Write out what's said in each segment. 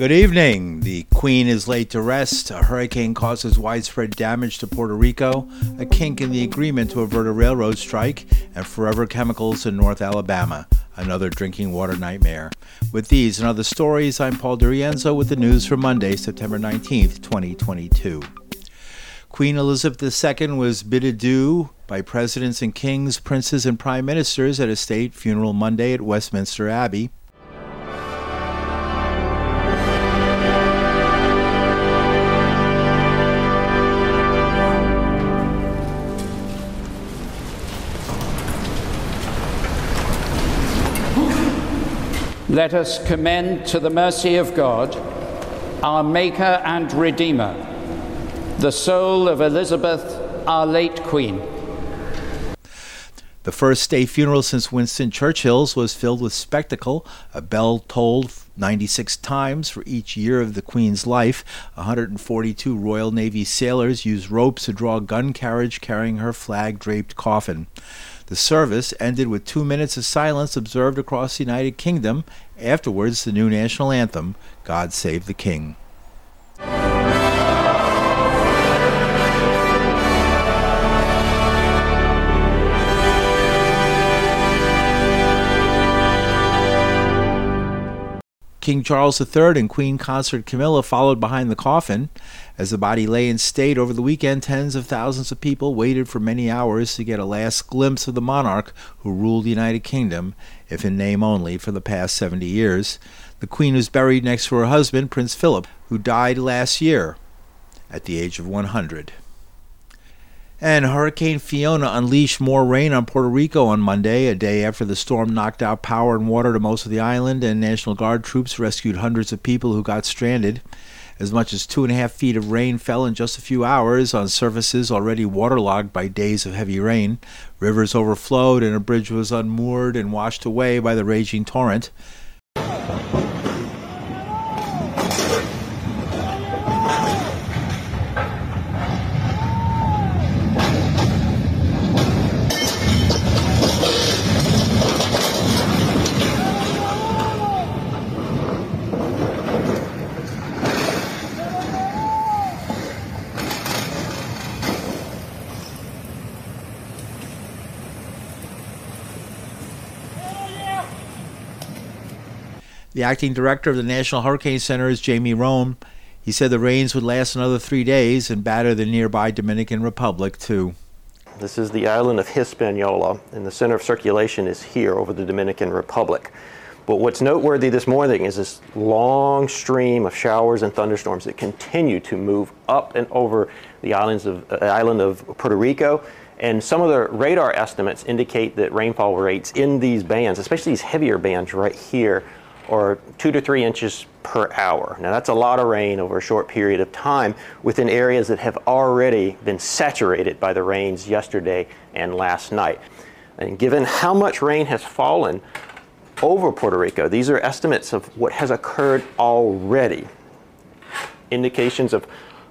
Good evening. The Queen is laid to rest. A hurricane causes widespread damage to Puerto Rico, a kink in the agreement to avert a railroad strike, and forever chemicals in North Alabama, another drinking water nightmare. With these and other stories, I'm Paul DiRienzo with the news for Monday, September 19th, 2022. Queen Elizabeth II was bid adieu by presidents and kings, princes, and prime ministers at a state funeral Monday at Westminster Abbey. Let us commend to the mercy of God, our Maker and Redeemer, the soul of Elizabeth, our late Queen. The first state funeral since Winston Churchill's was filled with spectacle. A bell tolled 96 times for each year of the Queen's life. 142 Royal Navy sailors used ropes to draw a gun carriage carrying her flag draped coffin. The service ended with two minutes of silence observed across the United Kingdom. Afterwards, the new national anthem, God Save the King. King Charles III and Queen Consort Camilla followed behind the coffin. As the body lay in state over the weekend, tens of thousands of people waited for many hours to get a last glimpse of the monarch who ruled the United Kingdom, if in name only, for the past 70 years. The Queen was buried next to her husband, Prince Philip, who died last year at the age of 100. And Hurricane Fiona unleashed more rain on Puerto Rico on Monday, a day after the storm knocked out power and water to most of the island, and National Guard troops rescued hundreds of people who got stranded. As much as two and a half feet of rain fell in just a few hours on surfaces already waterlogged by days of heavy rain. Rivers overflowed, and a bridge was unmoored and washed away by the raging torrent. The acting director of the National Hurricane Center is Jamie Rhome. He said the rains would last another three days and batter the nearby Dominican Republic, too. This is the island of Hispaniola, and the center of circulation is here over the Dominican Republic. But what's noteworthy this morning is this long stream of showers and thunderstorms that continue to move up and over the islands of, uh, island of Puerto Rico. And some of the radar estimates indicate that rainfall rates in these bands, especially these heavier bands right here, or two to three inches per hour. Now, that's a lot of rain over a short period of time within areas that have already been saturated by the rains yesterday and last night. And given how much rain has fallen over Puerto Rico, these are estimates of what has occurred already. Indications of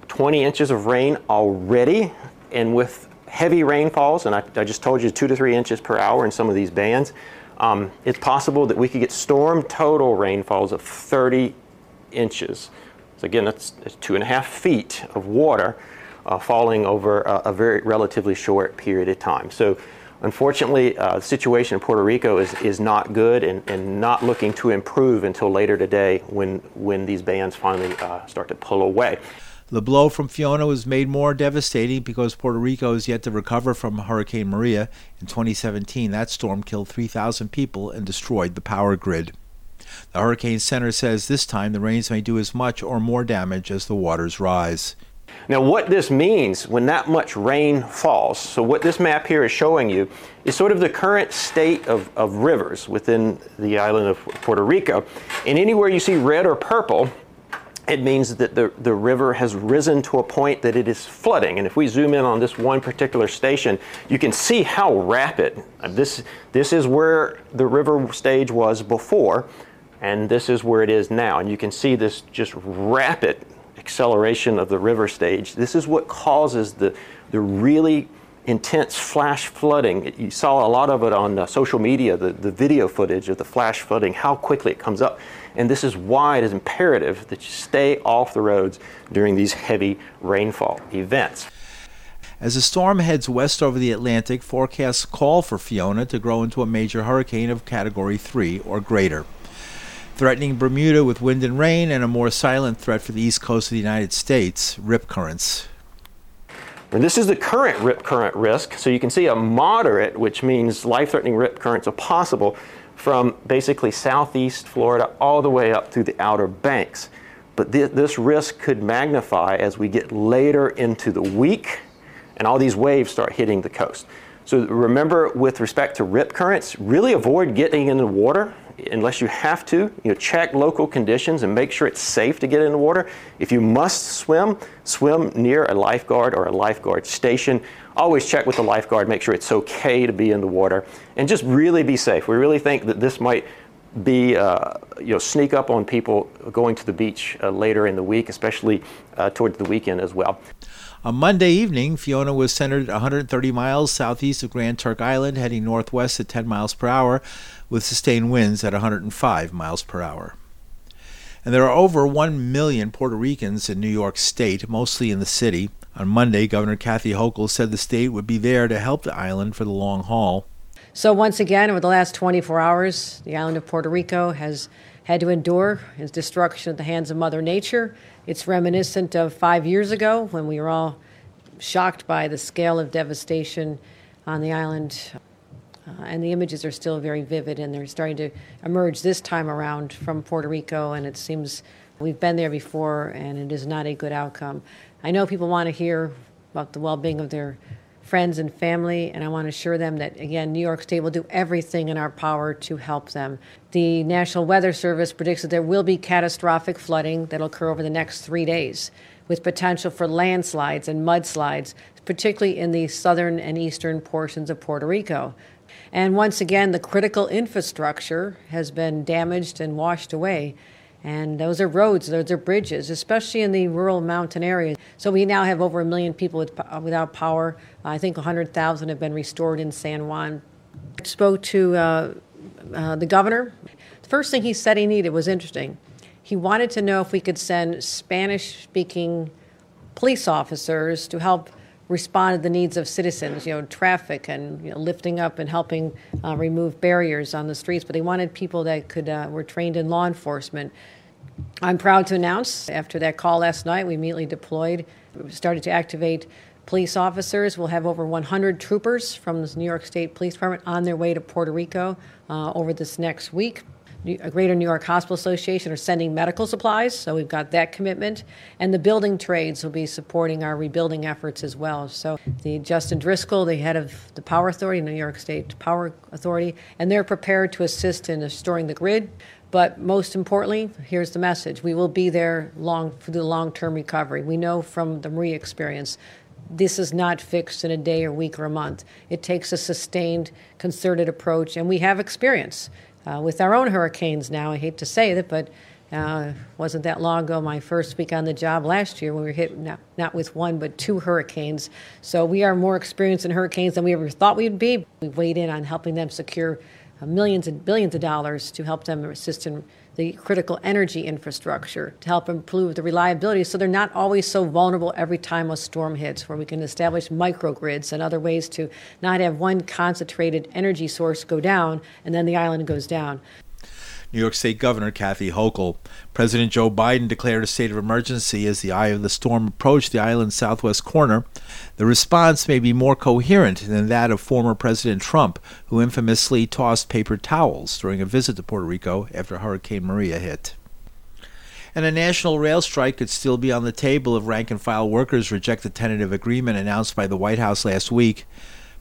20 inches of rain already, and with heavy rainfalls, and I, I just told you two to three inches per hour in some of these bands. Um, it's possible that we could get storm total rainfalls of 30 inches. So again, that's, that's two and a half feet of water uh, falling over a, a, very relatively short period of time. So unfortunately, uh, the situation in Puerto Rico is, is not good and, and not looking to improve until later today when, when these bands finally uh, start to pull away. The blow from Fiona was made more devastating because Puerto Rico is yet to recover from Hurricane Maria. In 2017, that storm killed 3,000 people and destroyed the power grid. The Hurricane Center says this time the rains may do as much or more damage as the waters rise. Now, what this means when that much rain falls, so what this map here is showing you is sort of the current state of, of rivers within the island of Puerto Rico. And anywhere you see red or purple, it means that the, the river has risen to a point that it is flooding. And if we zoom in on this one particular station, you can see how rapid this, this is where the river stage was before, and this is where it is now. And you can see this just rapid acceleration of the river stage. This is what causes the, the really intense flash flooding. You saw a lot of it on uh, social media, the, the video footage of the flash flooding, how quickly it comes up. And this is why it is imperative that you stay off the roads during these heavy rainfall events. As the storm heads west over the Atlantic, forecasts call for Fiona to grow into a major hurricane of Category 3 or greater, threatening Bermuda with wind and rain and a more silent threat for the east coast of the United States, rip currents. And this is the current rip current risk. So you can see a moderate, which means life threatening rip currents are possible from basically southeast Florida all the way up through the Outer Banks. But th- this risk could magnify as we get later into the week and all these waves start hitting the coast. So remember, with respect to rip currents, really avoid getting in the water unless you have to. You know, check local conditions and make sure it's safe to get in the water. If you must swim, swim near a lifeguard or a lifeguard station. Always check with the lifeguard, make sure it's okay to be in the water, and just really be safe. We really think that this might be uh, you know sneak up on people going to the beach uh, later in the week, especially uh, towards the weekend as well. On Monday evening, Fiona was centered 130 miles southeast of Grand Turk Island, heading northwest at 10 miles per hour, with sustained winds at 105 miles per hour. And there are over 1 million Puerto Ricans in New York State, mostly in the city. On Monday, Governor Kathy Hochul said the state would be there to help the island for the long haul. So, once again, over the last 24 hours, the island of Puerto Rico has had to endure its destruction at the hands of Mother Nature it's reminiscent of five years ago when we were all shocked by the scale of devastation on the island. Uh, and the images are still very vivid, and they're starting to emerge this time around from Puerto Rico. And it seems we've been there before, and it is not a good outcome. I know people want to hear about the well being of their friends and family, and I want to assure them that, again, New York State will do everything in our power to help them. The National Weather Service predicts that there will be catastrophic flooding that'll occur over the next three days, with potential for landslides and mudslides, particularly in the southern and eastern portions of Puerto Rico. And once again, the critical infrastructure has been damaged and washed away. And those are roads, those are bridges, especially in the rural mountain areas. So we now have over a million people with, uh, without power. I think 100,000 have been restored in San Juan. I spoke to uh, uh, the governor. The first thing he said he needed was interesting. He wanted to know if we could send Spanish speaking police officers to help respond to the needs of citizens, you know, traffic and you know, lifting up and helping uh, remove barriers on the streets. But they wanted people that could uh, were trained in law enforcement. I'm proud to announce after that call last night, we immediately deployed, started to activate police officers. We'll have over 100 troopers from the New York State Police Department on their way to Puerto Rico uh, over this next week. A Greater New York Hospital Association are sending medical supplies, so we've got that commitment. And the building trades will be supporting our rebuilding efforts as well. So the Justin Driscoll, the head of the Power Authority, New York State Power Authority, and they're prepared to assist in restoring the grid. But most importantly, here's the message: we will be there long for the long-term recovery. We know from the Maria experience this is not fixed in a day or week or a month. It takes a sustained, concerted approach, and we have experience uh, with our own hurricanes now. I hate to say it, but uh, wasn't that long ago, my first week on the job last year, when we were hit not, not with one but two hurricanes. So we are more experienced in hurricanes than we ever thought we'd be. We weighed in on helping them secure uh, millions and billions of dollars to help them assist in the critical energy infrastructure to help improve the reliability so they're not always so vulnerable every time a storm hits, where we can establish microgrids and other ways to not have one concentrated energy source go down and then the island goes down. New York State Governor Kathy Hochul. President Joe Biden declared a state of emergency as the eye of the storm approached the island's southwest corner. The response may be more coherent than that of former President Trump, who infamously tossed paper towels during a visit to Puerto Rico after Hurricane Maria hit. And a national rail strike could still be on the table if rank and file workers reject the tentative agreement announced by the White House last week.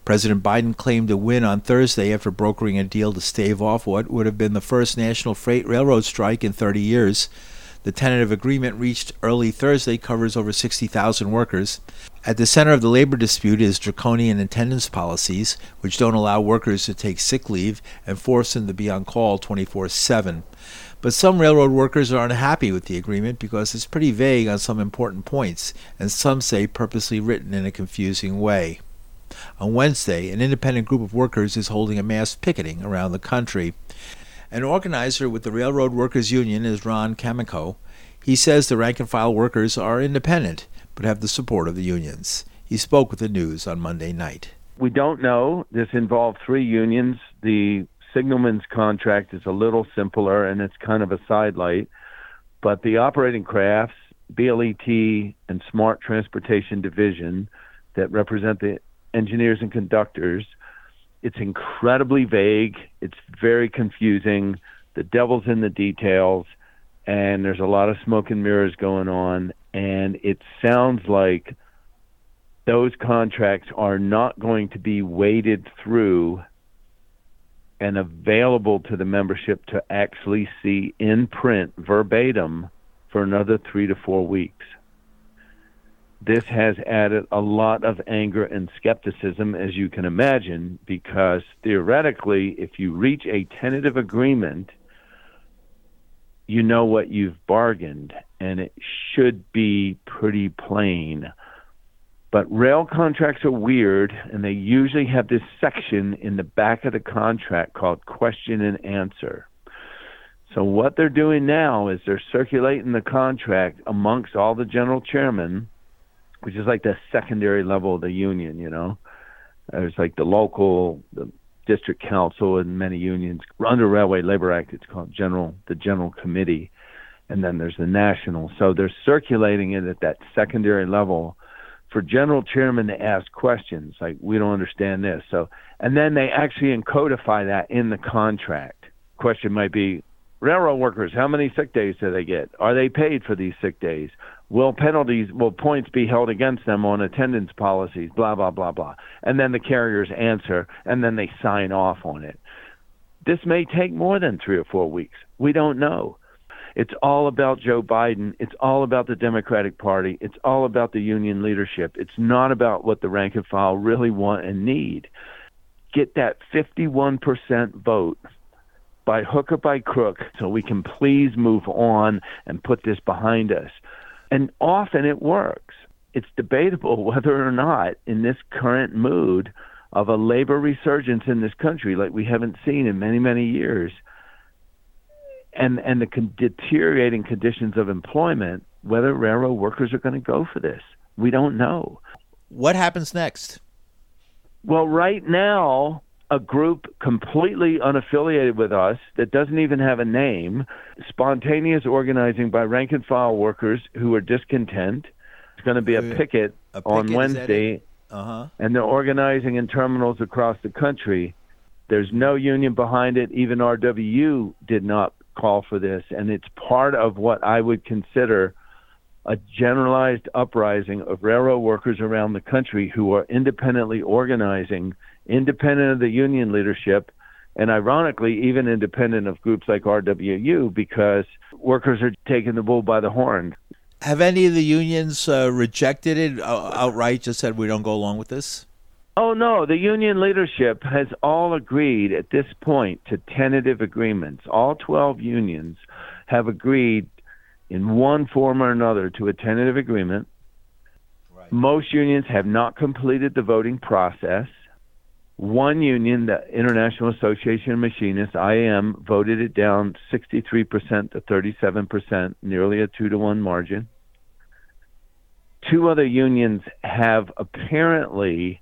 President Biden claimed a win on Thursday after brokering a deal to stave off what would have been the first national freight railroad strike in 30 years. The tentative agreement reached early Thursday covers over 60,000 workers. At the center of the labor dispute is draconian attendance policies, which don't allow workers to take sick leave and force them to be on call 24 7. But some railroad workers are unhappy with the agreement because it's pretty vague on some important points, and some say purposely written in a confusing way. On Wednesday, an independent group of workers is holding a mass picketing around the country. An organizer with the Railroad Workers Union is Ron Kaminkow. He says the rank and file workers are independent but have the support of the unions. He spoke with the news on Monday night. We don't know. This involved three unions. The signalman's contract is a little simpler and it's kind of a sidelight, but the operating crafts, BLET, and Smart Transportation Division that represent the engineers and conductors it's incredibly vague. It's very confusing. The devil's in the details, and there's a lot of smoke and mirrors going on. And it sounds like those contracts are not going to be waded through and available to the membership to actually see in print verbatim for another three to four weeks this has added a lot of anger and skepticism, as you can imagine, because theoretically, if you reach a tentative agreement, you know what you've bargained, and it should be pretty plain. But rail contracts are weird, and they usually have this section in the back of the contract called question and answer. So, what they're doing now is they're circulating the contract amongst all the general chairmen which is like the secondary level of the union. You know, there's like the local, the district council, and many unions under Railway Labor Act. It's called general the general committee, and then there's the national. So they're circulating it at that secondary level for general chairman to ask questions like we don't understand this. So and then they actually encodify that in the contract. Question might be railroad workers, how many sick days do they get? Are they paid for these sick days? Will penalties will points be held against them on attendance policies blah blah blah blah. And then the carriers answer and then they sign off on it. This may take more than 3 or 4 weeks. We don't know. It's all about Joe Biden. It's all about the Democratic Party. It's all about the union leadership. It's not about what the rank and file really want and need. Get that 51% vote by hook or by crook so we can please move on and put this behind us and often it works. It's debatable whether or not, in this current mood of a labor resurgence in this country like we haven't seen in many, many years, and, and the con- deteriorating conditions of employment, whether railroad workers are going to go for this. We don't know. What happens next? Well, right now, a group completely unaffiliated with us that doesn't even have a name, spontaneous organizing by rank and file workers who are discontent. It's going to be a picket, a picket on Wednesday, uh-huh. and they're organizing in terminals across the country. There's no union behind it. Even RWU did not call for this, and it's part of what I would consider a generalized uprising of railroad workers around the country who are independently organizing independent of the union leadership, and ironically, even independent of groups like RWU, because workers are taking the bull by the horn. Have any of the unions uh, rejected it uh, outright, just said we don't go along with this? Oh, no. The union leadership has all agreed at this point to tentative agreements. All 12 unions have agreed in one form or another to a tentative agreement. Right. Most unions have not completed the voting process. One union, the International Association of Machinists, IAM, voted it down 63% to 37%, nearly a two to one margin. Two other unions have apparently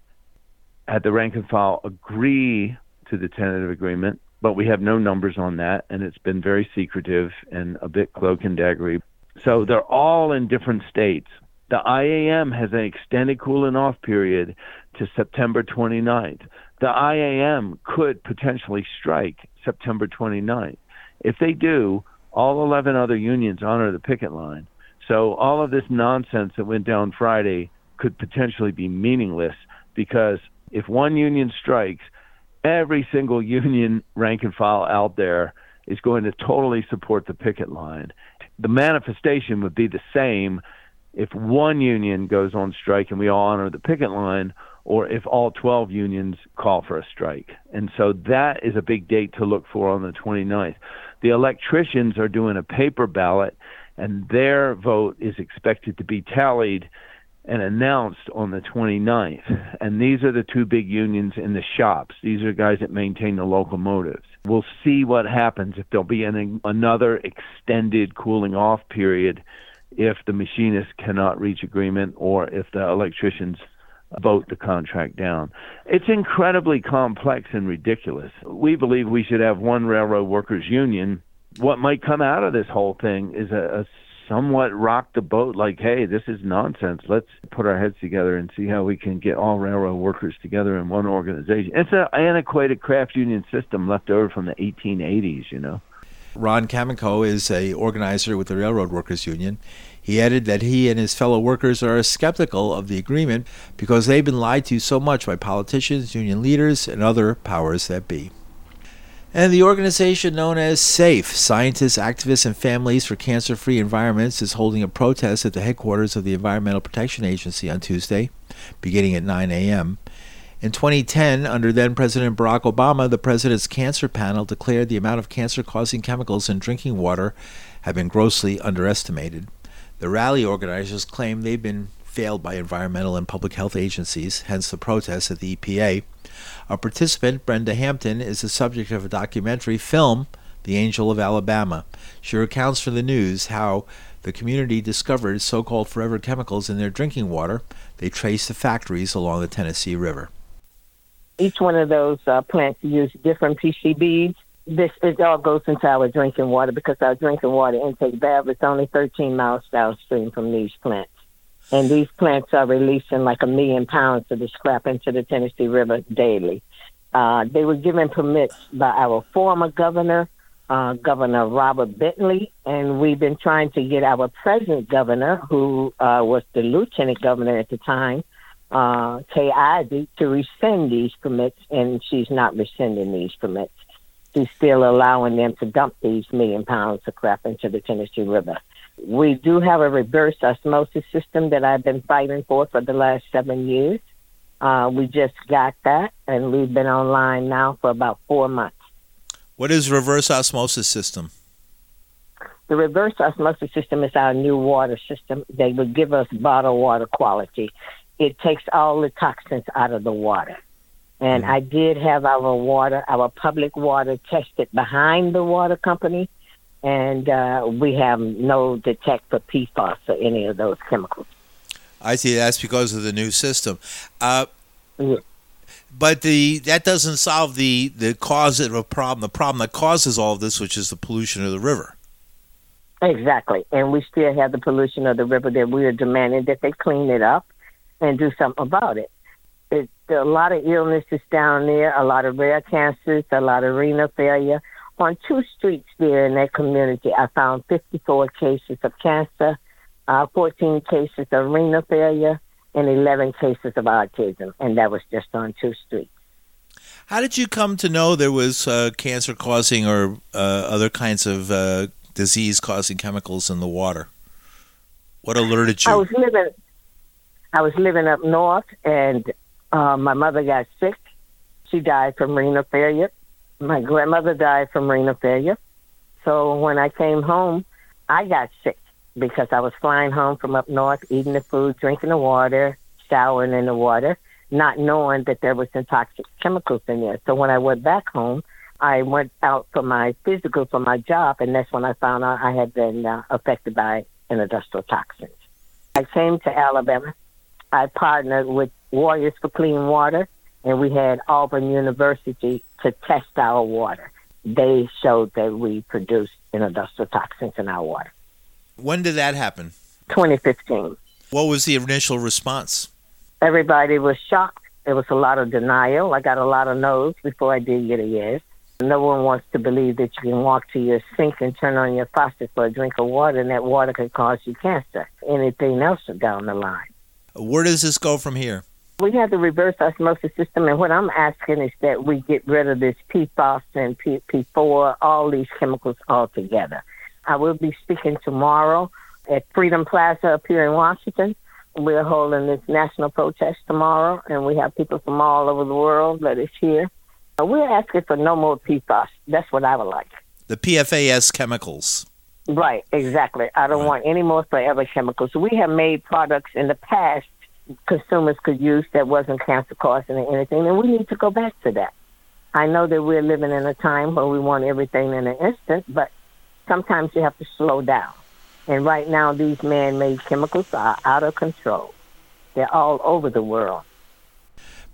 had the rank and file agree to the tentative agreement, but we have no numbers on that, and it's been very secretive and a bit cloak and daggery. So they're all in different states. The IAM has an extended cooling off period to September 29th the IAM could potentially strike September 29th. If they do, all 11 other unions honor the picket line. So all of this nonsense that went down Friday could potentially be meaningless because if one union strikes, every single union rank and file out there is going to totally support the picket line. The manifestation would be the same if one union goes on strike and we all honor the picket line or if all 12 unions call for a strike. And so that is a big date to look for on the 29th. The electricians are doing a paper ballot, and their vote is expected to be tallied and announced on the 29th. And these are the two big unions in the shops. These are guys that maintain the locomotives. We'll see what happens if there'll be an, another extended cooling off period if the machinists cannot reach agreement or if the electricians vote the contract down. It's incredibly complex and ridiculous. We believe we should have one railroad workers union. What might come out of this whole thing is a, a somewhat rock the boat like, hey, this is nonsense. Let's put our heads together and see how we can get all railroad workers together in one organization. It's an antiquated craft union system left over from the 1880s, you know. Ron Kaminkow is a organizer with the Railroad Workers Union. He added that he and his fellow workers are skeptical of the agreement because they've been lied to so much by politicians, union leaders, and other powers that be. And the organization known as SAFE, Scientists, Activists, and Families for Cancer Free Environments, is holding a protest at the headquarters of the Environmental Protection Agency on Tuesday, beginning at 9 a.m. In 2010, under then President Barack Obama, the president's cancer panel declared the amount of cancer causing chemicals in drinking water had been grossly underestimated. The rally organizers claim they've been failed by environmental and public health agencies, hence the protests at the EPA. A participant, Brenda Hampton, is the subject of a documentary film, The Angel of Alabama. She recounts for the news how the community discovered so called forever chemicals in their drinking water. They traced the factories along the Tennessee River. Each one of those uh, plants use different PCBs. This it all goes into our drinking water because our drinking water intake valve is only 13 miles downstream from these plants. And these plants are releasing like a million pounds of the scrap into the Tennessee River daily. Uh, they were given permits by our former governor, uh, Governor Robert Bentley, and we've been trying to get our present governor, who uh, was the lieutenant governor at the time, uh, Kay Ivey, to rescind these permits, and she's not rescinding these permits. She's still allowing them to dump these million pounds of crap into the Tennessee River. We do have a reverse osmosis system that I've been fighting for for the last seven years. Uh, we just got that, and we've been online now for about four months. What is reverse osmosis system? The reverse osmosis system is our new water system. They would give us bottled water quality. It takes all the toxins out of the water. And mm-hmm. I did have our water, our public water tested behind the water company and uh, we have no detect for PFAS or any of those chemicals. I see. That's because of the new system. Uh, yeah. But the that doesn't solve the the cause of a problem. The problem that causes all of this, which is the pollution of the river. Exactly, and we still have the pollution of the river that we are demanding that they clean it up and do something about it. It's a lot of illnesses down there, a lot of rare cancers, a lot of renal failure on two streets there in that community, I found 54 cases of cancer, uh, 14 cases of renal failure, and 11 cases of autism, and that was just on two streets. How did you come to know there was uh, cancer causing or uh, other kinds of uh, disease causing chemicals in the water? What alerted you? I was living, I was living up north, and uh, my mother got sick. She died from renal failure my grandmother died from renal failure. So when I came home, I got sick because I was flying home from up north, eating the food, drinking the water, showering in the water, not knowing that there was some toxic chemicals in there. So when I went back home, I went out for my physical for my job, and that's when I found out I had been uh, affected by an industrial toxins. I came to Alabama. I partnered with Warriors for Clean Water, and we had Auburn University to test our water. They showed that we produced industrial toxins in our water. When did that happen? 2015. What was the initial response? Everybody was shocked. There was a lot of denial. I got a lot of no's before I did get a yes. No one wants to believe that you can walk to your sink and turn on your faucet for a drink of water, and that water could cause you cancer. Anything else down the line. Where does this go from here? We have the reverse osmosis system, and what I'm asking is that we get rid of this PFAS and P- P4, all these chemicals altogether. I will be speaking tomorrow at Freedom Plaza up here in Washington. We're holding this national protest tomorrow, and we have people from all over the world that is here. We're asking for no more PFAS. That's what I would like. The PFAS chemicals. Right, exactly. I don't right. want any more forever chemicals. We have made products in the past consumers could use that wasn't cancer causing or anything, and we need to go back to that. I know that we're living in a time where we want everything in an instant, but sometimes you have to slow down. And right now, these man made chemicals are out of control. They're all over the world.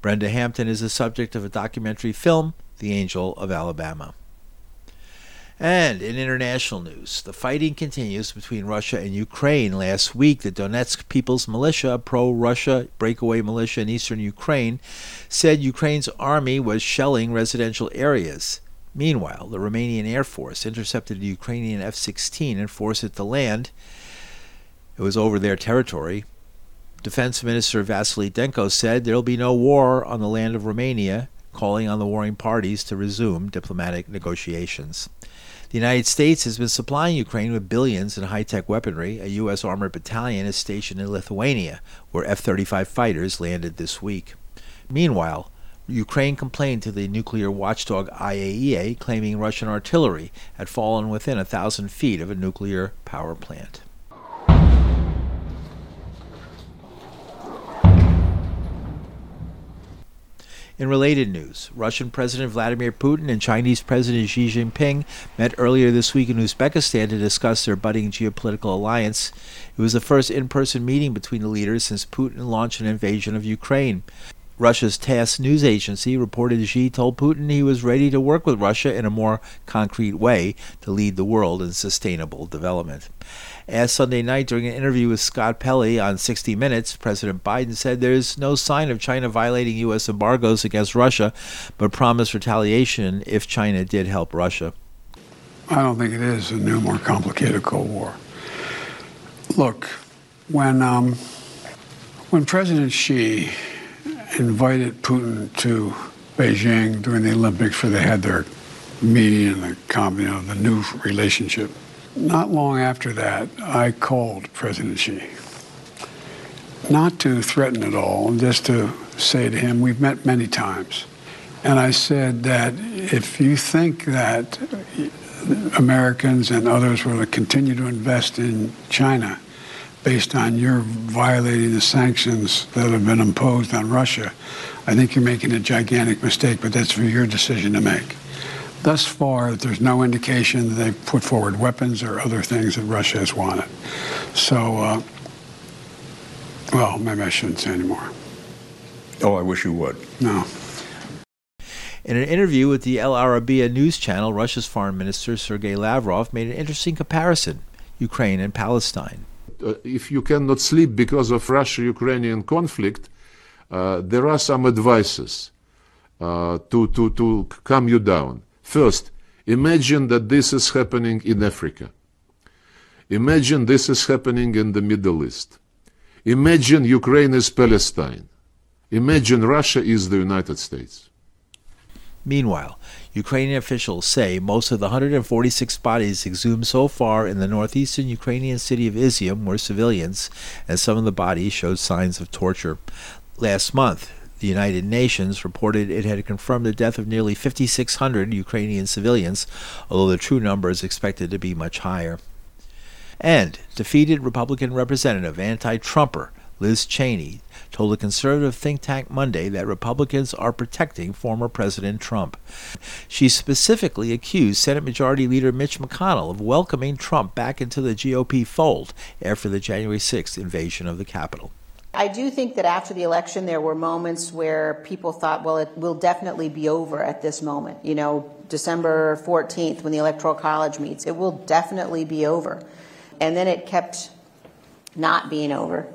Brenda Hampton is the subject of a documentary film, The Angel of Alabama. And in international news, the fighting continues between Russia and Ukraine. Last week, the Donetsk People's Militia, a pro Russia breakaway militia in eastern Ukraine, said Ukraine's army was shelling residential areas. Meanwhile, the Romanian Air Force intercepted a Ukrainian F 16 and forced it to land. It was over their territory. Defense Minister Vasile Dîncu said there will be no war on the land of Romania, calling on the warring parties to resume diplomatic negotiations. The United States has been supplying Ukraine with billions in high tech weaponry. A U.S. armored battalion is stationed in Lithuania, where F 35 fighters landed this week. Meanwhile, Ukraine complained to the nuclear watchdog IAEA, claiming Russian artillery had fallen within a thousand feet of a nuclear power plant. In related news, Russian President Vladimir Putin and Chinese President Xi Jinping met earlier this week in Uzbekistan to discuss their budding geopolitical alliance. It was the first in person meeting between the leaders since Putin launched an invasion of Ukraine. Russia's TASS news agency reported Xi told Putin he was ready to work with Russia in a more concrete way to lead the world in sustainable development. As Sunday night during an interview with Scott Pelley on 60 Minutes, President Biden said there's no sign of China violating U.S. embargoes against Russia, but promised retaliation if China did help Russia. I don't think it is a new, more complicated Cold War. Look, when um, when President Xi invited Putin to Beijing during the Olympics, where they had their meeting and the, you know, the new relationship. Not long after that, I called President Xi, not to threaten at all, just to say to him, we've met many times. And I said that if you think that Americans and others will continue to invest in China, based on your violating the sanctions that have been imposed on Russia, I think you're making a gigantic mistake, but that's for your decision to make. Thus far, there's no indication that they've put forward weapons or other things that Russia has wanted. So, uh, well, maybe I shouldn't say anymore. Oh, I wish you would. No. In an interview with the Al Arabiya news channel, Russia's foreign minister Sergei Lavrov made an interesting comparison Ukraine and Palestine uh, if you cannot sleep because of Russia-Ukrainian conflict, uh, there are some advices uh, to, to, to calm you down. First, imagine that this is happening in Africa. Imagine this is happening in the Middle East. Imagine Ukraine is Palestine. Imagine Russia is the United States. Meanwhile, Ukrainian officials say most of the 146 bodies exhumed so far in the northeastern Ukrainian city of Izium were civilians, and some of the bodies showed signs of torture. Last month, the United Nations reported it had confirmed the death of nearly 5,600 Ukrainian civilians, although the true number is expected to be much higher. And defeated Republican Representative anti Trumper Liz Cheney told a conservative think tank Monday that Republicans are protecting former President Trump. She specifically accused Senate Majority Leader Mitch McConnell of welcoming Trump back into the GOP fold after the January 6th invasion of the Capitol. I do think that after the election, there were moments where people thought, well, it will definitely be over at this moment. You know, December 14th, when the Electoral College meets, it will definitely be over. And then it kept not being over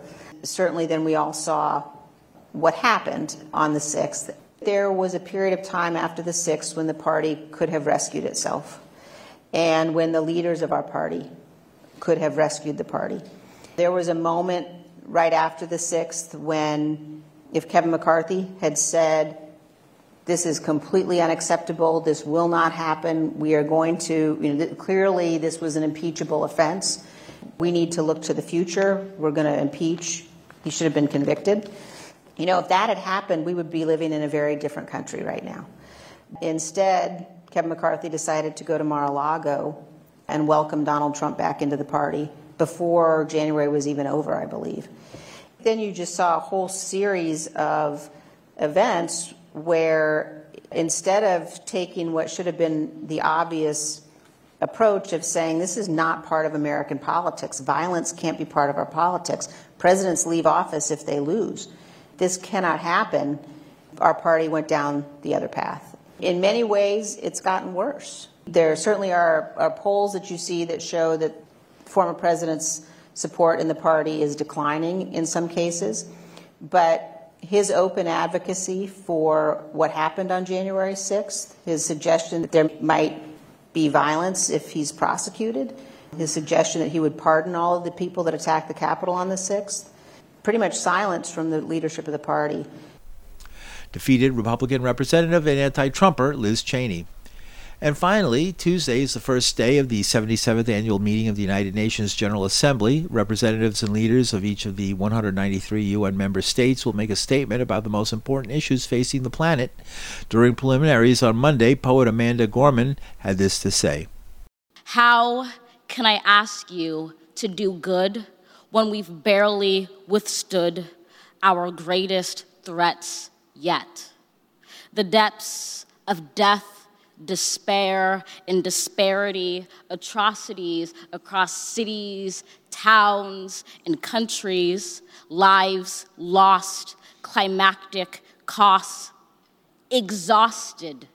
certainly then we all saw what happened on the 6th. There was a period of time after the 6th when the party could have rescued itself and when the leaders of our party could have rescued the party. There was a moment right after the 6th when, if Kevin McCarthy had said, this is completely unacceptable, this will not happen, we are going to, you know, clearly this was an impeachable offense. We need to look to the future. We're going to impeach he should have been convicted. You know, if that had happened, we would be living in a very different country right now. Instead, Kevin McCarthy decided to go to Mar a Lago and welcome Donald Trump back into the party before January was even over, I believe. Then you just saw a whole series of events where instead of taking what should have been the obvious approach of saying this is not part of American politics, violence can't be part of our politics, presidents leave office if they lose, this cannot happen, our party went down the other path. In many ways, it's gotten worse. There certainly are, are polls that you see that show that former president's support in the party is declining in some cases, but his open advocacy for what happened on January 6th, his suggestion that there might be violence if he's prosecuted, his suggestion that he would pardon all of the people that attacked the Capitol on the 6th, pretty much silence from the leadership of the party. Defeated Republican Representative and anti Trumper Liz Cheney. And finally, Tuesday is the first day of the 77th annual meeting of the United Nations General Assembly. Representatives and leaders of each of the 193 UN member states will make a statement about the most important issues facing the planet. During preliminaries on Monday, poet Amanda Gorman had this to say How can I ask you to do good when we've barely withstood our greatest threats yet? The depths of death despair and disparity, atrocities across cities, towns, and countries, lives lost, climactic costs, exhausted,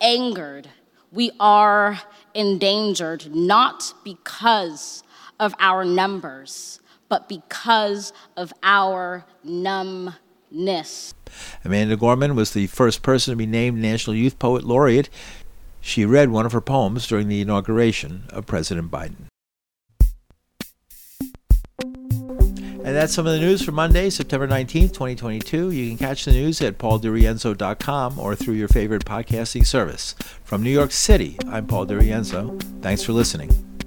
angered. We are endangered not because of our numbers, but because of our numbness. Amanda Gorman was the first person to be named National Youth Poet Laureate. She read one of her poems during the inauguration of President Biden. And that's some of the news for Monday, September 19th, 2022. You can catch the news at pauldirienzo.com or through your favorite podcasting service. From New York City, I'm Paul Dirienzo. Thanks for listening.